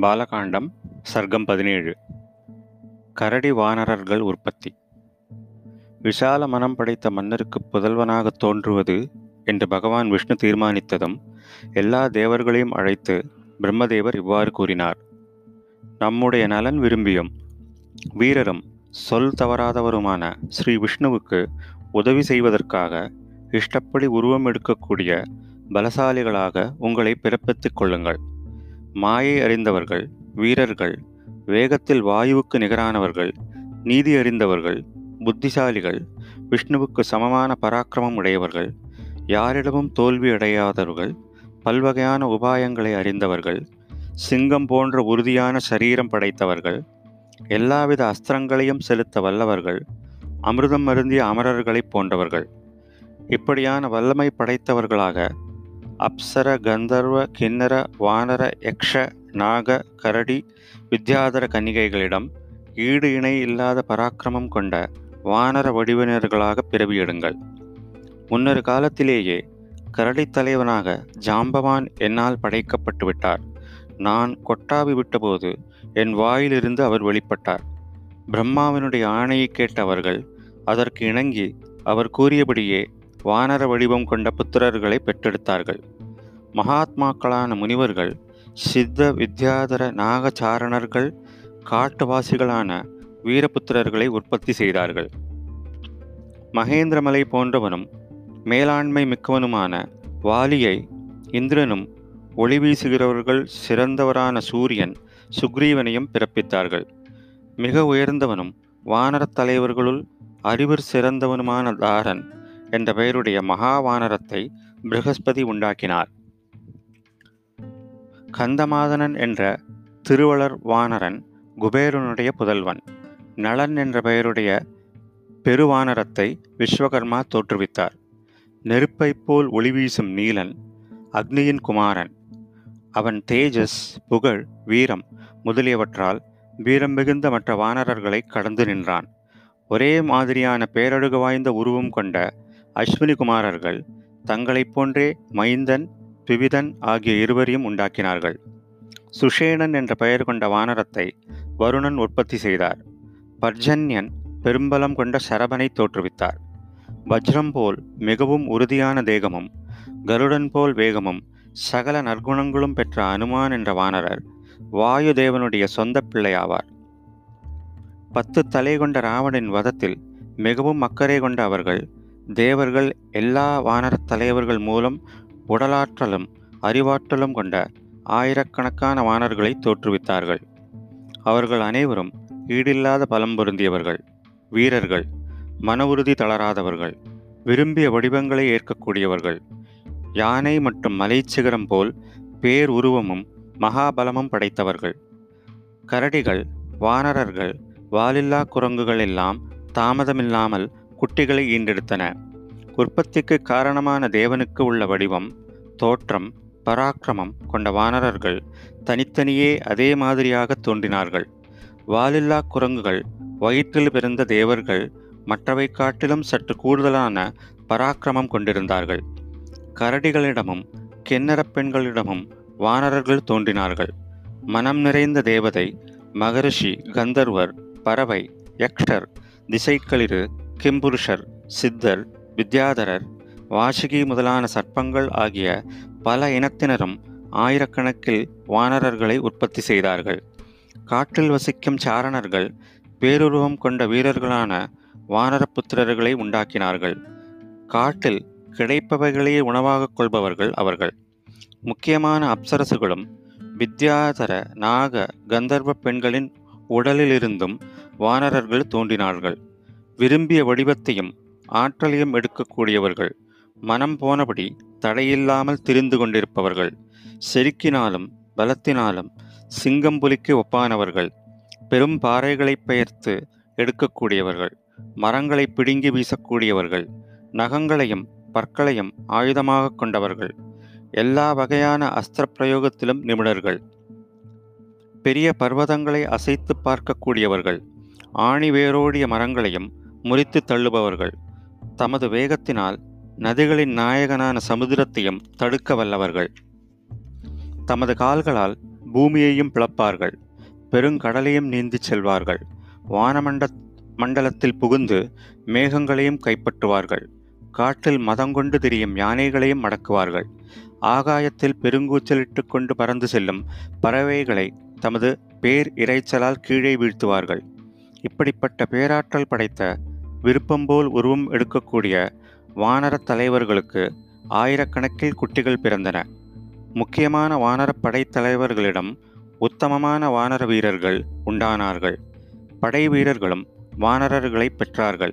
பாலகாண்டம் சர்க்கம் பதினேழு. கரடி வானரர்கள் உற்பத்தி. விசால மனம் படைத்த மன்னருக்கு புதல்வனாக தோன்றுவது என்று பகவான் விஷ்ணு தீர்மானித்ததும் எல்லா தேவர்களையும் அழைத்து பிரம்மதேவர் இவ்வாறு கூறினார். நம்முடைய நலன் விரும்பியும் வீரரும் சொல் தவறாதவருமான ஸ்ரீ விஷ்ணுவுக்கு உதவி செய்வதற்காக இஷ்டப்படி உருவம் எடுக்கக்கூடிய பலசாலிகளாக உங்களை பிறப்பித்துக் கொள்ளுங்கள். மாயை அறிந்தவர்கள் வீரர்கள் வேகத்தில் வாயுவுக்கு நிகரானவர்கள் நீதி அறிந்தவர்கள் புத்திசாலிகள் விஷ்ணுவுக்கு சமமான பராக்கிரமம் உடையவர்கள் யாரிடமும் தோல்வி அடையாதவர்கள் பல்வகையான உபாயங்களை அறிந்தவர்கள் சிங்கம் போன்ற உறுதியான சரீரம் படைத்தவர்கள் எல்லாவித அஸ்திரங்களையும் செலுத்த வல்லவர்கள் அமிர்தம் அருந்திய அமரர்களைப் போன்றவர்கள். இப்படியான வல்லமை படைத்தவர்களாக அப்சர கந்தர்வ கிண்ணர வானர யக்ஷ நாக கரடி வித்யாதர கன்னிகைகளிடம் ஈடு இணை இல்லாத பராக்கிரமம் கொண்ட வானர வடிவினர்களாக பிறவியிடுங்கள். முன்னொரு காலத்திலேயே கரடி தலைவனாக ஜாம்பவான் என்னால் படைக்கப்பட்டு விட்டார். நான் கொட்டாவி விட்டபோது என் வாயிலிருந்து அவர் வெளிப்பட்டார். பிரம்மாவினுடைய ஆணையை கேட்ட அவர்கள் அதற்கு இணங்கி அவர் கூறியபடியே வானர வடிவம் கொண்ட புத்திரர்களை பெற்றெடுத்தார்கள். மகாத்மாக்களான முனிவர்கள் சித்த வித்யாதர நாகச்சாரணர்கள் காட்டுவாசிகளான வீரபுத்திரர்களை உற்பத்தி செய்தார்கள். மகேந்திரமலை போன்றவனும் மேலாண்மை மிக்கவனுமான வாலியை இந்திரனும் ஒளி வீசுகிறவர்கள் சிறந்தவரான சூரியன் சுக்ரீவனையும் பிறப்பித்தார்கள். மிக உயர்ந்தவனும் வானரத் தலைவர்களுள் அறிவர் சிறந்தவனுமான தாரன் என்ற பெயருடைய மகாவானரத்தை வானரத்தை உண்டாக்கினார். கந்தமாதனன் என்ற திருவளர் வானரன் குபேரனுடைய புதல்வன். நளன் என்ற பெயருடைய பெருவானரத்தை விஸ்வகர்மா தோற்றுவித்தார். நெருப்பைப் போல் ஒளி வீசும் நீலன் அக்னியின் குமாரன். அவன் தேஜஸ் புகழ் வீரம் முதலியவற்றால் வீரம் மிகுந்த மற்ற வானரர்களை கடந்து நின்றான். ஒரே மாதிரியான பேரழகு வாய்ந்த உருவம் கொண்ட அஸ்வினி குமாரர்கள் தங்களைப் போன்றே மைந்தன் பிவிதன் ஆகிய இருவரையும் உண்டாக்கினார்கள். சுஷேணன் என்ற பெயர் கொண்ட வானரத்தை வருணன் உற்பத்தி செய்தார். பர்ஜன்யன் பெரும்பலம் கொண்ட சரபனை தோற்றுவித்தார். வஜ்ரம் போல் மிகவும் உறுதியான தேகமும் கருடன் போல் வேகமும் சகல நற்குணங்களும் பெற்ற அனுமான் என்ற வானரர் வாயு தேவனுடைய சொந்த பிள்ளையாவார். பத்து தலை கொண்ட ராவணின் வதத்தில் மிகவும் அக்கறை கொண்ட அவர்கள் தேவர்கள் எல்லா வானரத் தலைவர்கள் மூலம் உடலாற்றலும் அறிவாற்றலும் கொண்ட ஆயிரக்கணக்கான வானர்களை தோற்றுவித்தார்கள். அவர்கள் அனைவரும் ஈடில்லாத பலம் பொருந்தியவர்கள் வீரர்கள் மன உறுதி தளராதவர்கள் விரும்பிய வடிவங்களை ஏற்கக்கூடியவர்கள் யானை மற்றும் மலைச்சிகரம் போல் பேர் உருவமும் மகாபலமும் படைத்தவர்கள். கரடிகள் வானரர்கள் வாலில்லா குரங்குகள் எல்லாம் தாமதமில்லாமல் குட்டிகளை ஈண்டெடுத்தன. உற்பத்திக்கு காரணமான தேவனுக்கு உள்ள வடிவம் தோற்றம் பராக்கிரமம் கொண்ட வானரர்கள் தனித்தனியே அதே மாதிரியாக தோன்றினார்கள். வாலில்லா குரங்குகள் வயிற்றில் பிறந்த தேவர்கள் மற்றவை காட்டிலும் சற்று கூடுதலான பராக்கிரமம் கொண்டிருந்தார்கள். கரடிகளிடமும் கிண்ணறப் பெண்களிடமும் வானரர்கள் தோன்றினார்கள். மனம் நிறைந்த தேவதை மகரிஷி கந்தர்வர் பறவை யக்ஷர் திசைக்களிறு கிம்புருஷர் சித்தர் வித்யாதரர் வாசுகி முதலான சர்ப்பங்கள் ஆகிய பல இனத்தினரும் ஆயிரக்கணக்கில் வானரர்களை உற்பத்தி செய்தார்கள். காட்டில் வசிக்கும் சாரணர்கள் பேருருவம் கொண்ட வீரர்களான வானரப்புத்திரர்களை உண்டாக்கினார்கள். காட்டில் கிடைப்பவைகளையே உணவாக கொள்பவர்கள் அவர்கள். முக்கியமான அப்சரசுகளும் வித்யாதர நாக கந்தர்வ பெண்களின் உடலிலிருந்தும் வானரர்கள் தோன்றினார்கள். விரும்பிய வடிவத்தையும் ஆற்றலையும் எடுக்கக்கூடியவர்கள் மனம் போனபடி தடையில்லாமல் திரிந்து கொண்டிருப்பவர்கள் செருக்கினாலும் பலத்தினாலும் சிங்கம்புலிக்கு ஒப்பானவர்கள் பெரும் பாறைகளை பெயர்த்து எடுக்கக்கூடியவர்கள் மரங்களை பிடுங்கி வீசக்கூடியவர்கள் நகங்களையும் பற்களையும் ஆயுதமாக கொண்டவர்கள் எல்லா வகையான அஸ்திர பிரயோகத்திலும் நிபுணர்கள். பெரிய பர்வதங்களை அசைத்து பார்க்கக்கூடியவர்கள் ஆணி வேரோடிய மரங்களையும் முறித்து தள்ளுபவர்கள். தமது வேகத்தினால் நதிகளின் நாயகனான சமுத்திரத்தையும் தடுக்க வல்லவர்கள். தமது கால்களால் பூமியையும் பிளப்பார்கள். பெருங்கடலையும் நீந்திச் செல்வார்கள். வானமண்ட மண்டலத்தில் புகுந்து மேகங்களையும் கைப்பற்றுவார்கள். காட்டில் மதங்கொண்டு திரியும் யானைகளையும் அடக்குவார்கள். ஆகாயத்தில் பெருங்கூச்சலிட்டு கொண்டு பறந்து செல்லும் பறவைகளை தமது பேர் இறைச்சலால் கீழே வீழ்த்துவார்கள். இப்படிப்பட்ட பேராற்றல் படைத்த விருப்பம் போல் உருவம் எடுக்கக்கூடிய வானரத் தலைவர்களுக்கு ஆயிரக்கணக்கில் குட்டிகள் பிறந்தன. முக்கியமான வானரப் படைத்தலைவர்களிடம் உத்தமமான வானர வீரர்கள் உண்டானார்கள். படை வீரர்களும் வானரர்களை பெற்றார்கள்.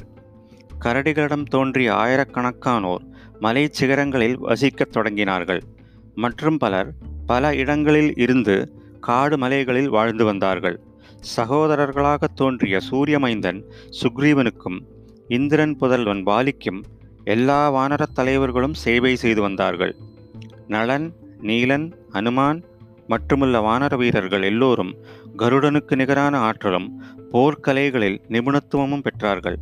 கரடிகளிடம் தோன்றிய ஆயிரக்கணக்கானோர் மலை சிகரங்களில் வசிக்கத் தொடங்கினார்கள். மற்றும் பலர் பல இடங்களில் இருந்து காடு மலைகளில் வாழ்ந்து வந்தார்கள். சகோதரர்களாக தோன்றிய சூரியமைந்தன் சுக்ரீவனுக்கும் இந்திரன் புதல்வன் வாலிக்கும் எல்லா வானரத் தலைவர்களும் சேவை செய்து வந்தார்கள். நளன் நீலன் அனுமான் மற்றுமுள்ள வானர வீரர்கள் எல்லோரும் கருடனுக்கு நிகரான ஆற்றலும் போர்க்கலைகளில் நிபுணத்துவமும் பெற்றார்கள்.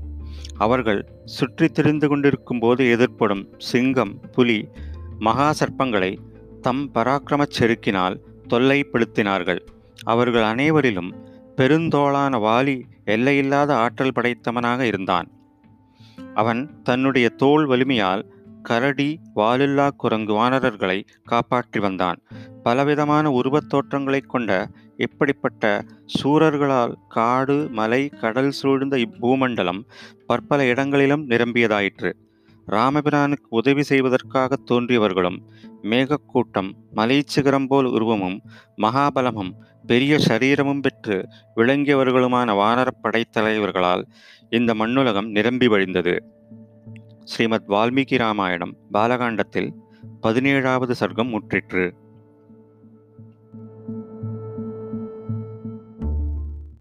அவர்கள் சுற்றி திரிந்து கொண்டிருக்கும் போது எதிர்ப்படும் சிங்கம் புலி மகா சர்ப்பங்களை தம் பராக்கிரமச் செருக்கினால் தொல்லைப்படுத்தினார்கள். அவர்கள் அனைவரிலும் பெருந்தோளான வாலி எல்லையில்லாத ஆற்றல் படைத்தவனாக இருந்தான். அவன் தன்னுடைய தோல் வலிமையால் கரடி வாலில்லா குரங்கு வானரர்களை காப்பாற்றி வந்தான். பலவிதமான உருவத் தோற்றங்களைக் கொண்ட இப்படிப்பட்ட சூரர்களால் காடு மலை கடல் சூழ்ந்த இப்பூமண்டலம் பற்பல இடங்களிலும் நிரம்பியதாயிற்று. ராமபிரானுக்கு உதவி செய்வதற்காக தோன்றியவர்களும் மேகக்கூட்டம் மலைச்சிகரம் போல் உருவமும் மகாபலமும் பெரிய சரீரமும் பெற்று விளங்கியவர்களுமான வானரப் படைத்தலைவர்களால் இந்த மண்ணுலகம் நிரம்பி வழிந்தது. ஸ்ரீமத் வால்மீகி ராமாயணம் பாலகாண்டத்தில் பதினேழாவது சர்க்கம் முற்றிற்று.